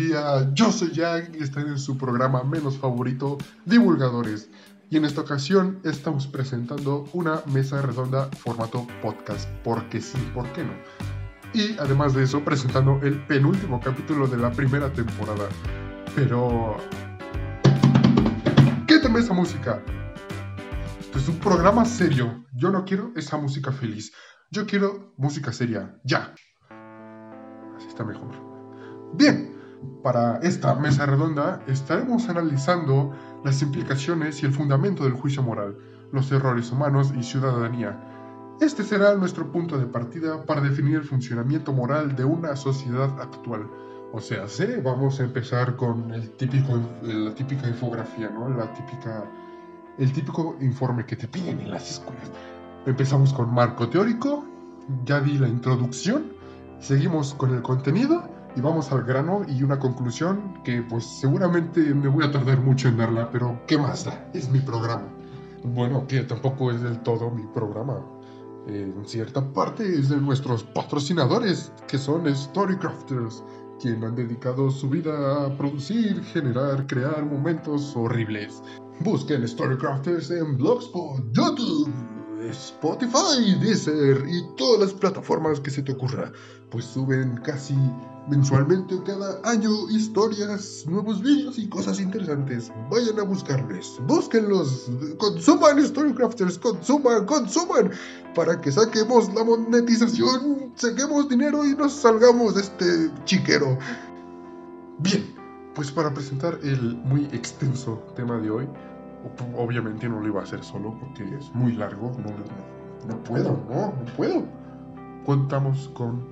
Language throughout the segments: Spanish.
día, yo soy Jack y estoy en su programa menos favorito, Divulgadores. Y en esta ocasión estamos presentando una mesa redonda formato podcast, porque sí, ¿por qué no? Y además de eso, presentando el penúltimo capítulo de la primera temporada. Pero... Quítame esa música. Esto es un programa serio. Yo no quiero esa música feliz. Yo quiero música seria. Ya. Así está mejor. Bien, para esta mesa redonda estaremos analizando las implicaciones y el fundamento del juicio moral, los errores humanos y ciudadanía. Este será nuestro punto de partida para definir el funcionamiento moral de una sociedad actual. O sea, ¿sí? vamos a empezar con el típico, la típica infografía, ¿no? La típica, el típico informe que te piden en las escuelas. Empezamos con marco teórico, ya di la introducción, seguimos con el contenido y vamos al grano y una conclusión que pues seguramente me voy a tardar mucho en darla, pero ¿qué más da? Es mi programa. Bueno, que tampoco es del todo mi programa. en cierta parte es de nuestros patrocinadores, que son Storycrafters, quienes han dedicado su vida a producir, generar, crear momentos horribles. Busquen Storycrafters en Blogspot, YouTube, Spotify, Deezer y todas las plataformas que se te ocurra, pues suben casi mensualmente cada año historias, nuevos vídeos y cosas interesantes. Vayan a buscarles, búsquenlos, consuman Storycrafters, consuman, consuman, para que saquemos la monetización, saquemos dinero y nos salgamos de este chiquero. Bien, pues para presentar el muy extenso tema de hoy, obviamente no lo iba a hacer solo porque es muy largo, no, no puedo, no, no puedo. Contamos con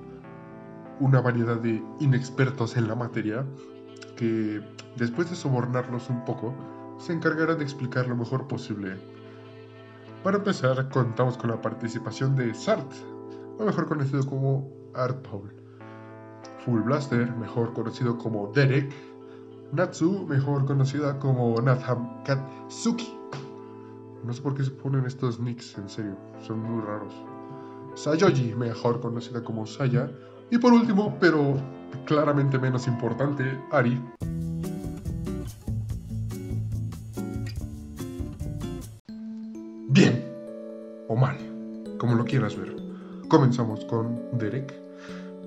una variedad de inexpertos en la materia que, después de sobornarlos un poco, se encargarán de explicar lo mejor posible. Para empezar, contamos con la participación de Sart, o mejor conocido como Art Paul, Full Blaster, mejor conocido como Derek, Natsu, mejor conocida como Natham Katsuki. No sé por qué se ponen estos nicks, en serio, son muy raros. Sayoji, mejor conocida como Saya, y por último, pero claramente menos importante, Ari. Bien, o mal, como lo quieras ver. Comenzamos con Derek.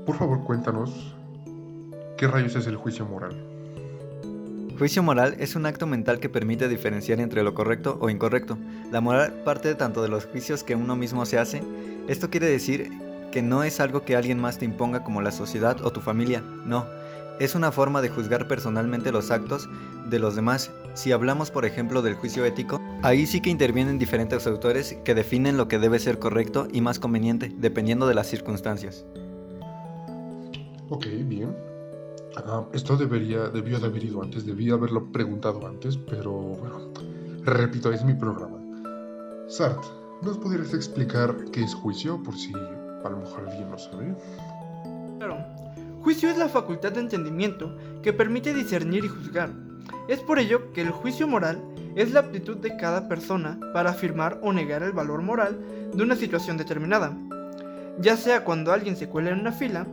Por favor, cuéntanos, ¿qué rayos es el juicio moral? Juicio moral es un acto mental que permite diferenciar entre lo correcto o incorrecto. La moral parte tanto de los juicios que uno mismo se hace. Esto quiere decir que no es algo que alguien más te imponga como la sociedad o tu familia, no. Es una forma de juzgar personalmente los actos de los demás. Si hablamos, por ejemplo, del juicio ético, ahí sí que intervienen diferentes autores que definen lo que debe ser correcto y más conveniente, dependiendo de las circunstancias. Ok, bien. Ah, esto debería, debió de haber ido antes, debía haberlo preguntado antes, pero bueno, repito, es mi programa. Sart, ¿nos podrías explicar qué es juicio por si a lo mejor alguien lo sabe. Claro. Juicio es la facultad de entendimiento que permite discernir y juzgar. Es por ello que el juicio moral es la aptitud de cada persona para afirmar o negar el valor moral de una situación determinada, ya sea cuando alguien se cuela en una fila,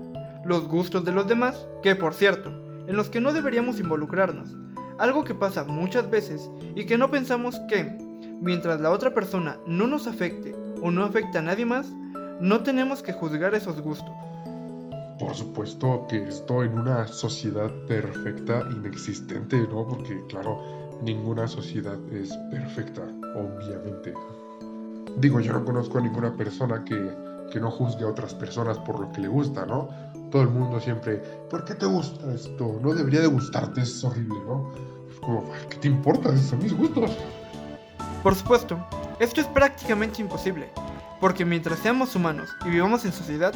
los gustos de los demás, que por cierto, en los que no deberíamos involucrarnos, algo que pasa muchas veces y que no pensamos que, mientras la otra persona no nos afecte o no afecte a nadie más, no tenemos que juzgar esos gustos. Por supuesto que esto en una sociedad perfecta, inexistente, ¿no? Porque claro, ninguna sociedad es perfecta, obviamente. Digo, yo no conozco a ninguna persona que, que no juzgue a otras personas por lo que le gusta, ¿no? Todo el mundo siempre, ¿por qué te gusta esto? No debería de gustarte, es horrible, ¿no? Como, ¿qué te importa? Son mis gustos. Por supuesto, esto es prácticamente imposible, porque mientras seamos humanos y vivamos en sociedad,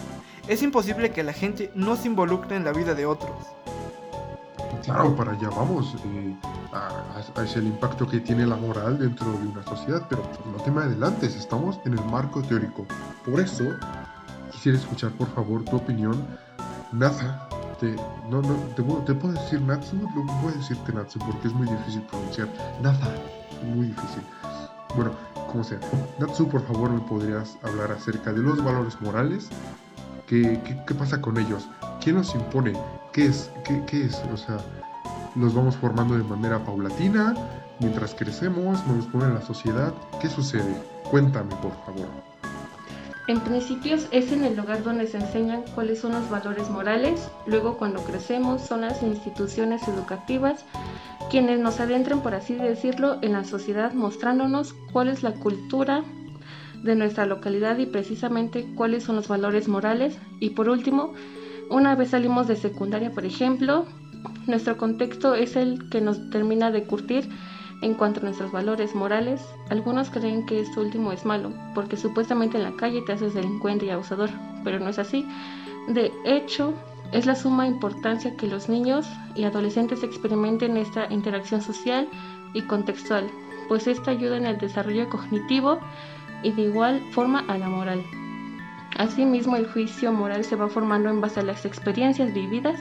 es imposible que la gente no se involucre en la vida de otros. Claro, para allá vamos, eh, a, a, el impacto que tiene la moral dentro de una sociedad, pero no te me adelantes, estamos en el marco teórico. Por eso, quisiera escuchar por favor tu opinión. Naza, te, no, no, te, puedo decir Natsu, voy a decirte Natsu porque es muy difícil pronunciar. Naza, muy difícil. Bueno, como sea. Natsu, por favor, ¿me podrías hablar acerca de los valores morales? ¿Qué, qué, qué pasa con ellos? ¿Quién los impone? ¿Qué es? ¿Qué, es? O sea, nos vamos formando de manera paulatina, mientras crecemos, nos ponen en la sociedad. ¿Qué sucede? Cuéntame, por favor. En principios es en el hogar donde se enseñan cuáles son los valores morales, luego cuando crecemos son las instituciones educativas quienes nos adentran, por así decirlo, en la sociedad mostrándonos cuál es la cultura de nuestra localidad y precisamente cuáles son los valores morales. Y por último, una vez salimos de secundaria, por ejemplo, nuestro contexto es el que nos termina de curtir en cuanto a nuestros valores morales. Algunos creen que esto último es malo, porque supuestamente en la calle te haces delincuente y abusador, pero no es así. De hecho, es la suma importancia que los niños y adolescentes experimenten esta interacción social y contextual, pues esta ayuda en el desarrollo cognitivo y de igual forma a la moral. Asimismo, el juicio moral se va formando en base a las experiencias vividas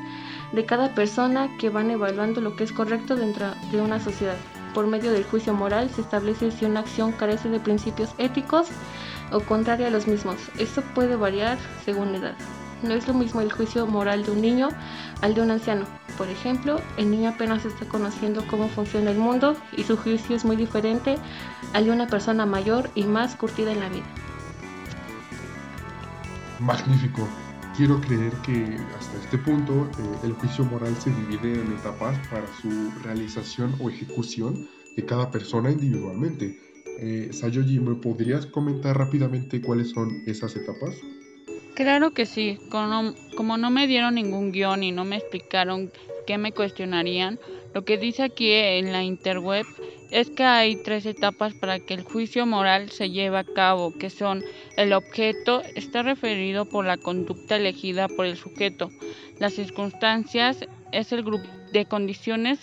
de cada persona que van evaluando lo que es correcto dentro de una sociedad. Por medio del juicio moral se establece si una acción carece de principios éticos o contraria a los mismos. Esto puede variar según la edad. No es lo mismo el juicio moral de un niño al de un anciano. Por ejemplo, el niño apenas está conociendo cómo funciona el mundo y su juicio es muy diferente al de una persona mayor y más curtida en la vida. Magnífico. Quiero creer que hasta este punto eh, el juicio moral se divide en etapas para su realización o ejecución de cada persona individualmente. Eh, Sayoji, ¿me podrías comentar rápidamente cuáles son esas etapas? Claro que sí, como, como no me dieron ningún guion y no me explicaron qué me cuestionarían, lo que dice aquí en la interweb es que hay tres etapas para que el juicio moral se lleve a cabo, que son el objeto está referido por la conducta elegida por el sujeto, las circunstancias es el grupo de condiciones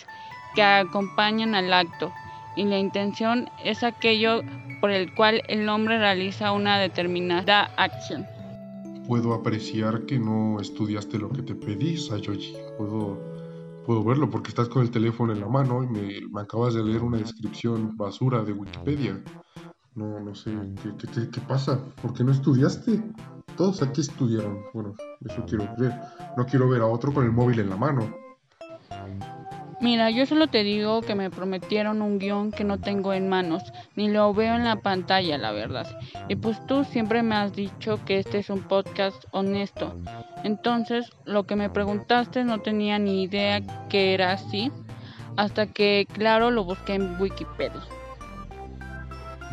que acompañan al acto y la intención es aquello por el cual el hombre realiza una determinada acción. Puedo apreciar que no estudiaste lo que te pedí, Sayoji. Puedo puedo verlo porque estás con el teléfono en la mano y me, acabas de leer una descripción basura de Wikipedia. No, no sé, ¿qué, qué, qué pasa? ¿Por qué no estudiaste? Todos aquí estudiaron. Bueno, eso quiero creer. No quiero ver a otro con el móvil en la mano. Mira, yo solo te digo que me prometieron un guion que no tengo en manos, ni lo veo en la pantalla, la verdad. Y pues tú siempre me has dicho que este es un podcast honesto. Entonces, lo que me preguntaste no tenía ni idea que era así, hasta que, claro, lo busqué en Wikipedia.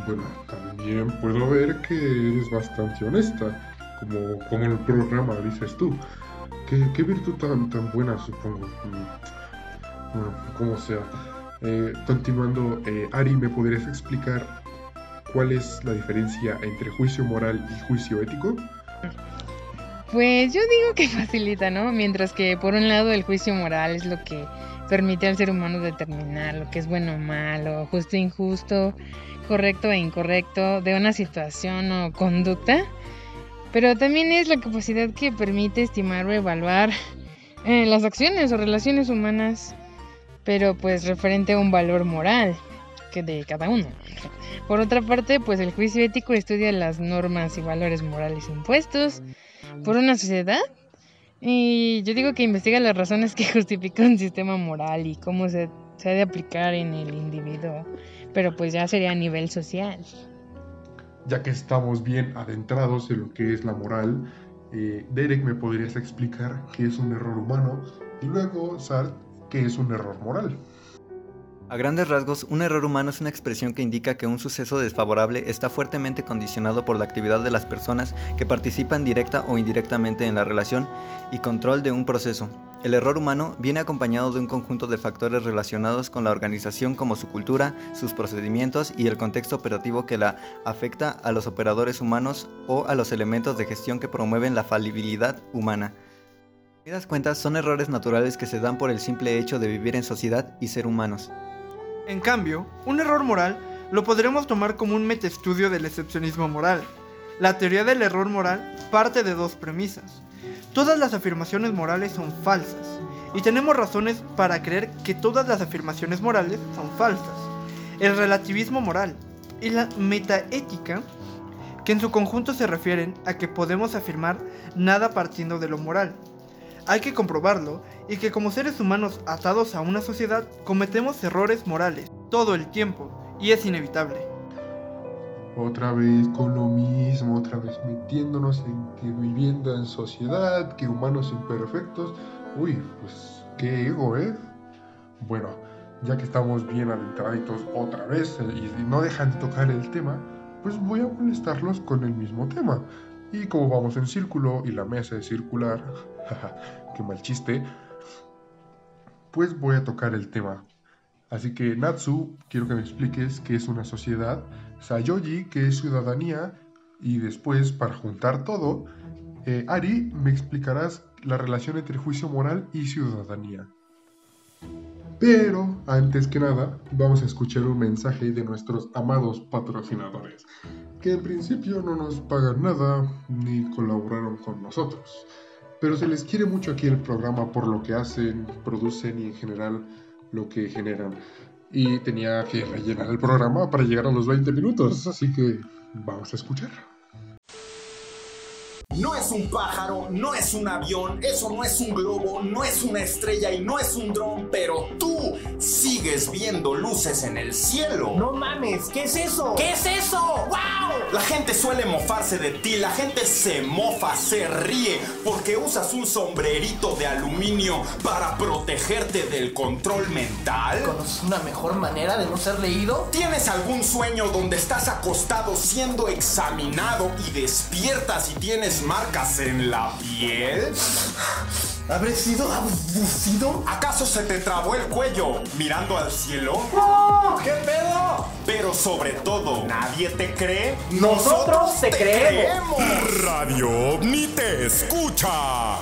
Bueno, también puedo ver que eres bastante honesta, como, como el programa dices tú. ¿Qué, qué virtud tan, tan buena, supongo? Como sea. Eh, continuando, eh, Ari, ¿me podrías explicar cuál es la diferencia entre juicio moral y juicio ético? Pues yo digo que facilita, ¿no? Mientras que por un lado el juicio moral es lo que permite al ser humano determinar lo que es bueno o malo, justo e injusto, correcto e incorrecto de una situación o conducta. Pero también es la capacidad que permite estimar o evaluar eh, las acciones o relaciones humanas pero pues referente a un valor moral que de cada uno. Por otra parte, pues el juicio ético estudia las normas y valores morales impuestos por una sociedad y yo digo que investiga las razones que justifican un sistema moral y cómo se, se ha de aplicar en el individuo, pero pues ya sería a nivel social. Ya que estamos bien adentrados en lo que es la moral, eh, Derek, ¿me podrías explicar qué es un error humano? Y luego, Sart, que es un error moral. A grandes rasgos, un error humano es una expresión que indica que un suceso desfavorable está fuertemente condicionado por la actividad de las personas que participan directa o indirectamente en la relación y control de un proceso. El error humano viene acompañado de un conjunto de factores relacionados con la organización como su cultura, sus procedimientos y el contexto operativo que la afecta a los operadores humanos o a los elementos de gestión que promueven la falibilidad humana das cuentas, son errores naturales que se dan por el simple hecho de vivir en sociedad y ser humanos. En cambio, un error moral lo podremos tomar como un metaestudio del excepcionismo moral. La teoría del error moral parte de dos premisas. Todas las afirmaciones morales son falsas, y tenemos razones para creer que todas las afirmaciones morales son falsas. El relativismo moral y la metaética, que en su conjunto se refieren a que podemos afirmar nada partiendo de lo moral, hay que comprobarlo y que como seres humanos atados a una sociedad cometemos errores morales todo el tiempo y es inevitable. Otra vez con lo mismo, otra vez metiéndonos en que viviendo en sociedad, que humanos imperfectos. Uy, pues qué ego, ¿eh? Bueno, ya que estamos bien adentraditos otra vez eh, y no dejan de tocar el tema, pues voy a molestarlos con el mismo tema. Y como vamos en círculo y la mesa es circular, qué mal chiste, pues voy a tocar el tema. Así que Natsu, quiero que me expliques qué es una sociedad, Sayoji, qué es ciudadanía, y después, para juntar todo, eh, Ari, me explicarás la relación entre juicio moral y ciudadanía. Pero, antes que nada, vamos a escuchar un mensaje de nuestros amados patrocinadores, que en principio no nos pagan nada ni colaboraron con nosotros. Pero se les quiere mucho aquí el programa por lo que hacen, producen y en general lo que generan. Y tenía que rellenar el programa para llegar a los 20 minutos, así que vamos a escuchar. No es un pájaro, no es un avión, eso no es un globo, no es una estrella y no es un dron, pero tú sigues viendo luces en el cielo. No mames, ¿qué es eso? ¿Qué es eso? ¡Wow! La gente suele mofarse de ti, la gente se mofa, se ríe, porque usas un sombrerito de aluminio para protegerte del control mental. ¿Conoces una mejor manera de no ser leído? ¿Tienes algún sueño donde estás acostado siendo examinado y despiertas y tienes marcas en la piel? ¿Habré sido abducido? ¿Acaso se te trabó el cuello mirando al cielo? ¡No! ¿Qué pedo? Pero sobre todo, ¿nadie te cree? Nosotros te creemos. Radio OVNI te escucha.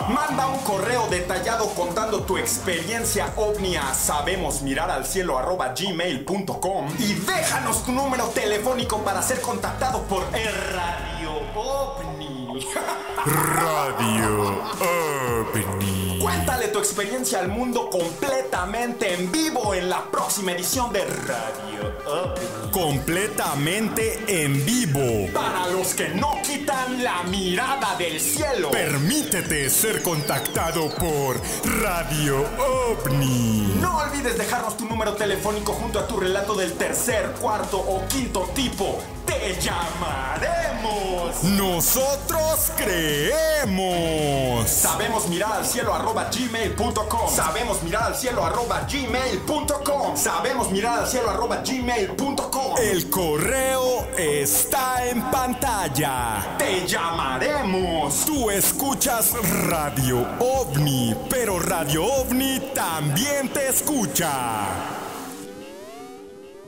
Manda un correo detallado contando tu experiencia OVNI a sabemosmiraralcielo@gmail.com y déjanos tu número telefónico para ser contactado por el Radio OVNI. Radio OVNI. Cuéntale tu experiencia al mundo completamente en vivo en la próxima edición de Radio OVNI. Completamente en vivo. Para los que no quitan la mirada del cielo. Permítete ser contactado por Radio OVNI. No olvides dejarnos tu número telefónico junto a tu relato del tercer, cuarto o quinto tipo. Te llamaremos. Nosotros creemos. Sabemos mirar al cielo arroba gmail.com. Sabemos mirar al cielo arroba gmail.com. Sabemos mirar al cielo arroba gmail.com. El correo está en pantalla. Te llamaremos. Tú escuchas Radio OVNI, pero Radio OVNI también te escucha.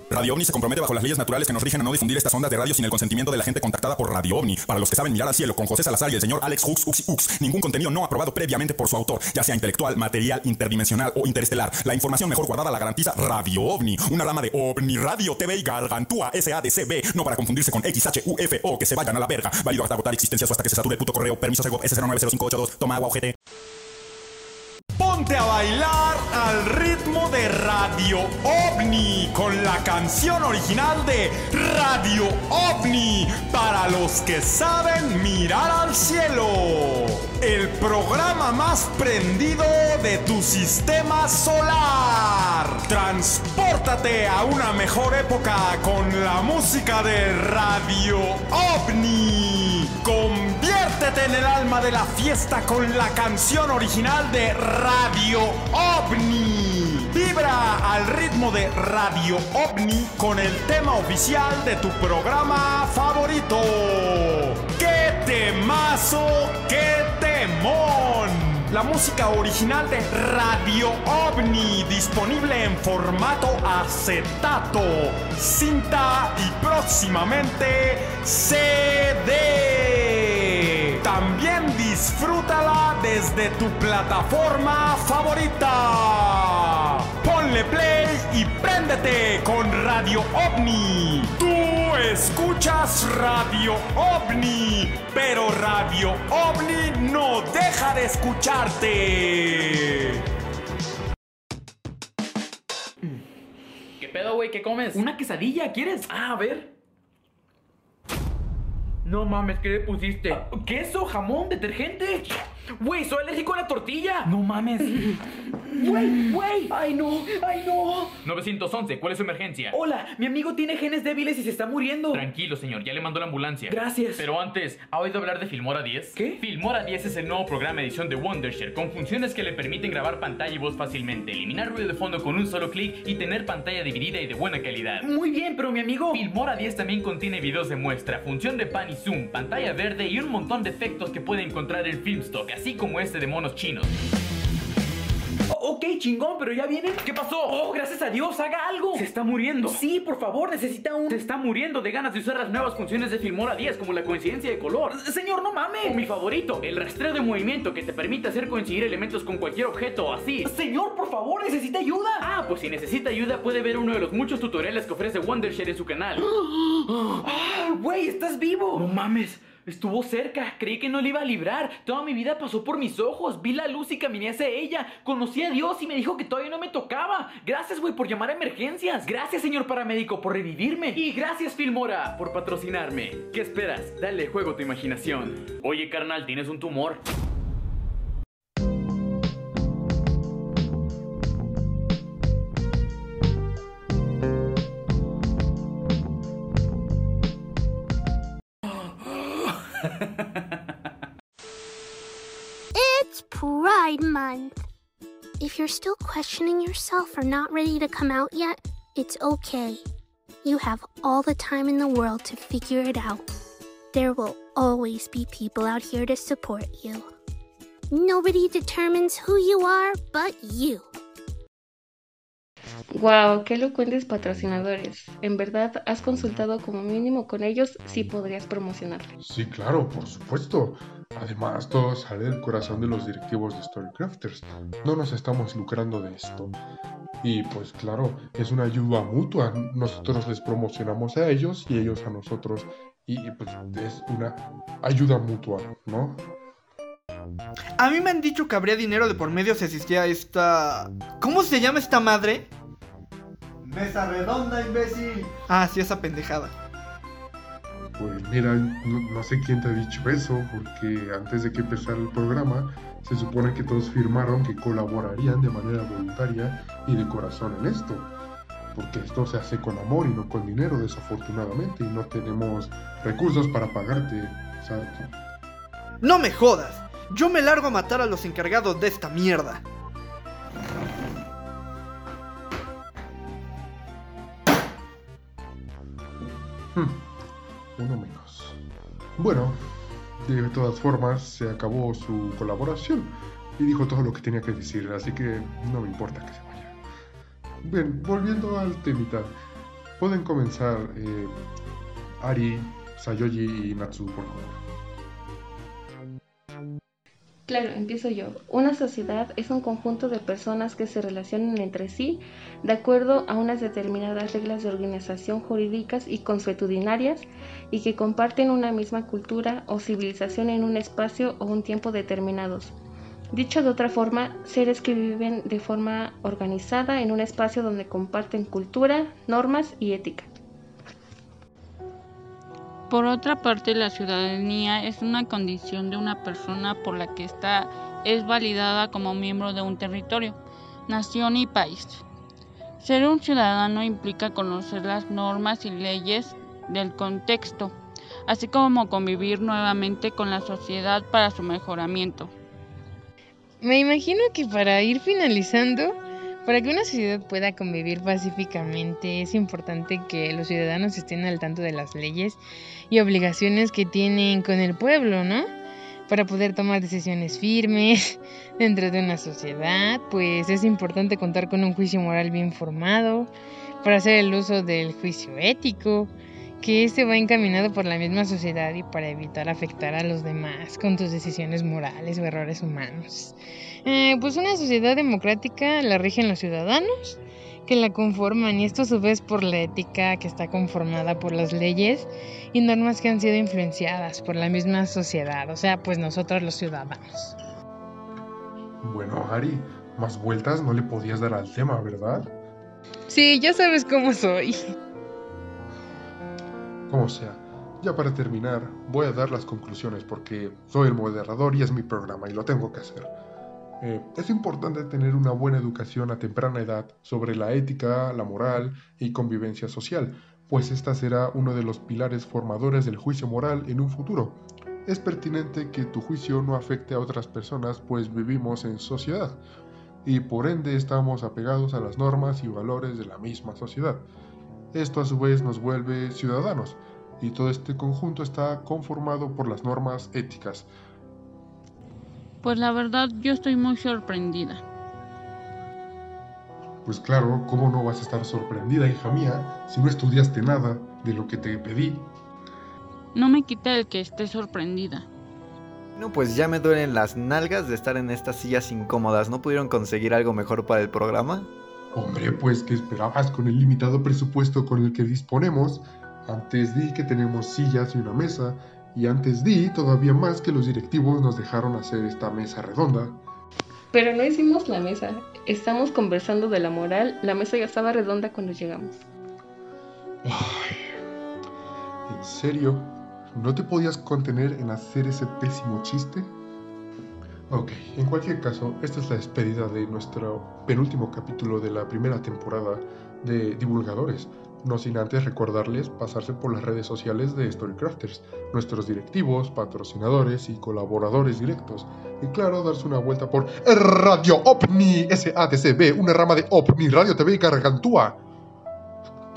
Radio OVNI se compromete bajo las leyes naturales que nos rigen a no difundir estas ondas de radio sin el consentimiento de la gente contactada por Radio OVNI. Para los que saben mirar al cielo, con José Salazar y el señor Alex Hux Ux Ux. Ningún contenido no aprobado previamente por su autor, ya sea intelectual, material, interdimensional o interestelar. La información mejor guardada la garantiza Radio OVNI, una rama de OVNI Radio TV y Gargantúa SADCB. No para confundirse con XHUFO, que se vayan a la verga. Válido hasta agotar existencias hasta que se sature el puto correo. Permiso Sego S090582. Toma agua, ojete. A bailar al ritmo de Radio OVNI con la canción original de Radio OVNI para los que saben mirar al cielo. El programa más prendido de tu sistema solar. Transpórtate a una mejor época con la música de Radio OVNI. Conviértete en el alma de la fiesta con la canción original de Radio OVNI. Vibra al ritmo de Radio OVNI con el tema oficial de tu programa favorito. ¡Qué temazo! ¡Qué temón! La música original de Radio OVNI disponible en formato acetato, cinta y próximamente CD. Disfrútala desde tu plataforma favorita. Ponle play y préndete con Radio OVNI. Tú escuchas Radio OVNI, pero Radio OVNI no deja de escucharte. ¿Qué pedo, güey? ¿Qué comes? ¿Una quesadilla quieres? Ah, a ver. No mames, ¿qué le pusiste? Queso, jamón, detergente. Güey, soy alérgico a la tortilla. No mames. Güey, güey. Ay, no, ay, no. 911, ¿cuál es su emergencia? Hola, mi amigo tiene genes débiles y se está muriendo. Tranquilo, señor, ya le mandó la ambulancia. Gracias. Pero antes, ¿ha oído hablar de Filmora 10? ¿Qué? Filmora 10 es el nuevo programa edición de Wondershare con funciones que le permiten grabar pantalla y voz fácilmente, eliminar ruido de fondo con un solo clic y tener pantalla dividida y de buena calidad. Muy bien, pero mi amigo. Filmora 10 también contiene videos de muestra, función de pan y zoom, pantalla verde y un montón de efectos que puede encontrar en Filmstock, así como este de monos chinos. O- Ok, chingón, pero ya vienen. ¿Qué pasó? Oh, gracias a Dios, haga algo. Se está muriendo. Sí, por favor, necesita un. Se está muriendo de ganas de usar las nuevas funciones de Filmora 10 como la coincidencia de color. Señor, no O mames. mi favorito, el rastreo de movimiento que te permite hacer coincidir elementos con cualquier objeto así. Señor, por favor, necesita ayuda. Ah, pues si necesita ayuda puede ver uno de los muchos tutoriales que ofrece Wondershare en su canal. Ah, Güey, estás vivo. No mames, estuvo cerca, creí que no le iba a librar. Toda mi vida pasó por mis ojos, vi la luz y caminé hacia ella. Conocí a Dios y me dijo que todavía no me tocaba. Gracias, güey, por llamar a emergencias. Gracias, señor paramédico, por revivirme. Y gracias, Filmora, por patrocinarme. ¿Qué esperas? Dale juego a tu imaginación. Oye, carnal, tienes un tumor. It's Pride Month. If you're still questioning yourself or not ready to come out yet, it's okay. You have all the time in the world to figure it out. There will always be people out here to support you. Nobody determines who you are but you. Wow, qué elocuentes patrocinadores. En verdad, has consultado como mínimo con ellos si podrías promocionarlo. Sí, claro, por supuesto. Además, todo sale del corazón de los directivos de Storycrafters. No nos estamos lucrando de esto. Y pues claro, es una ayuda mutua. Nosotros les promocionamos a ellos y ellos a nosotros. Y y, pues es una ayuda mutua, ¿no? A mí me han dicho que habría dinero de por medio si existía esta... ¿Cómo se llama esta madre? Mesa redonda, imbécil. Ah, sí, esa pendejada. Pues mira, no, sé quién te ha dicho eso, porque antes de que empezara el programa, se supone que todos firmaron que colaborarían de manera voluntaria y de corazón en esto. Porque esto se hace con amor y no con dinero, desafortunadamente, y no tenemos recursos para pagarte, ¿sabes? No me jodas. Yo me largo a matar a los encargados de esta mierda. Uno menos. Bueno, de todas formas, se acabó su colaboración y dijo todo lo que tenía que decir, así que no me importa que se vaya. Bien, volviendo al temita, pueden comenzar eh, Ari, Sayoji y Natsu, por favor. Claro, empiezo yo. Una sociedad es un conjunto de personas que se relacionan entre sí de acuerdo a unas determinadas reglas de organización jurídicas y consuetudinarias y que comparten una misma cultura o civilización en un espacio o un tiempo determinados. Dicho de otra forma, seres que viven de forma organizada en un espacio donde comparten cultura, normas y ética. Por otra parte, la ciudadanía es una condición de una persona por la que está es validada como miembro de un territorio, nación y país. Ser un ciudadano implica conocer las normas y leyes del contexto, así como convivir nuevamente con la sociedad para su mejoramiento. Me imagino que para ir finalizando, para que una sociedad pueda convivir pacíficamente, es importante que los ciudadanos estén al tanto de las leyes y obligaciones que tienen con el pueblo, ¿no? Para poder tomar decisiones firmes dentro de una sociedad, pues es importante contar con un juicio moral bien formado, para hacer el uso del juicio ético, que este va encaminado por la misma sociedad y para evitar afectar a los demás con tus decisiones morales o errores humanos. Eh, pues una sociedad democrática la rigen los ciudadanos que la conforman y esto a su vez por la ética que está conformada por las leyes y normas que han sido influenciadas por la misma sociedad, o sea, pues nosotros los ciudadanos. Bueno, Ari, más vueltas no le podías dar al tema, ¿verdad? Sí, ya sabes cómo soy. Como sea, Ya para terminar, voy a dar las conclusiones porque soy el moderador y es mi programa y lo tengo que hacer. Eh, es importante tener una buena educación a temprana edad sobre la ética, la moral y convivencia social, pues esta será uno de los pilares formadores del juicio moral en un futuro. Es pertinente que tu juicio no afecte a otras personas, pues vivimos en sociedad y por ende estamos apegados a las normas y valores de la misma sociedad. Esto a su vez nos vuelve ciudadanos y todo este conjunto está conformado por las normas éticas. Pues la verdad yo estoy muy sorprendida. Pues claro, ¿cómo no vas a estar sorprendida, hija mía, si no estudiaste nada de lo que te pedí? No me quita el que esté sorprendida. No, pues ya me duelen las nalgas de estar en estas sillas incómodas. ¿No pudieron conseguir algo mejor para el programa? Hombre, pues ¿qué esperabas con el limitado presupuesto con el que disponemos? Antes di que tenemos sillas y una mesa, y antes di todavía más que los directivos nos dejaron hacer esta mesa redonda. Pero no hicimos la mesa, estamos conversando de la moral, la mesa ya estaba redonda cuando llegamos. Ay, ¿En serio? ¿No te podías contener en hacer ese pésimo chiste? Ok, en cualquier caso, esta es la despedida de nuestro penúltimo capítulo de la primera temporada de Divulgadores. No sin antes recordarles pasarse por las redes sociales de Storycrafters, nuestros directivos, patrocinadores y colaboradores directos. Y claro, darse una vuelta por Radio OVNI SATCB, una rama de OVNI Radio TV Gargantúa.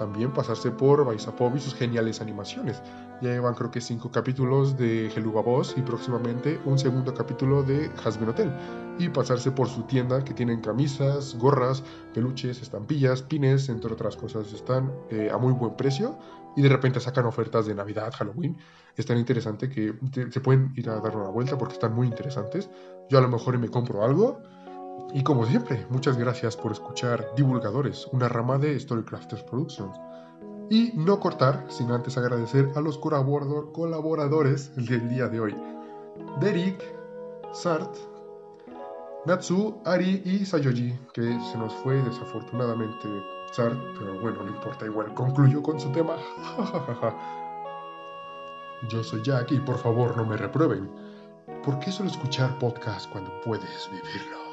También pasarse por Baisapov y sus geniales animaciones. Ya llevan creo que cinco capítulos de Geluga Boss y próximamente un segundo capítulo de Hasbin Hotel. Y pasarse por su tienda que tienen camisas, gorras, peluches, estampillas, pines, entre otras cosas. Están eh, a muy buen precio y de repente sacan ofertas de Navidad, Halloween. Es tan interesante que se pueden ir a dar una vuelta porque están muy interesantes. Yo a lo mejor me compro algo. Y como siempre, muchas gracias por escuchar Divulgadores, una rama de Storycrafters Productions. Y no cortar sin antes agradecer a los colaboradores del día de hoy. Derek, Sart, Natsu, Ari y Sayoji, que se nos fue desafortunadamente Sart, pero bueno, no importa, igual concluyó con su tema. Yo soy Jack y por favor no me reprueben. ¿Por qué solo escuchar podcast cuando puedes vivirlo?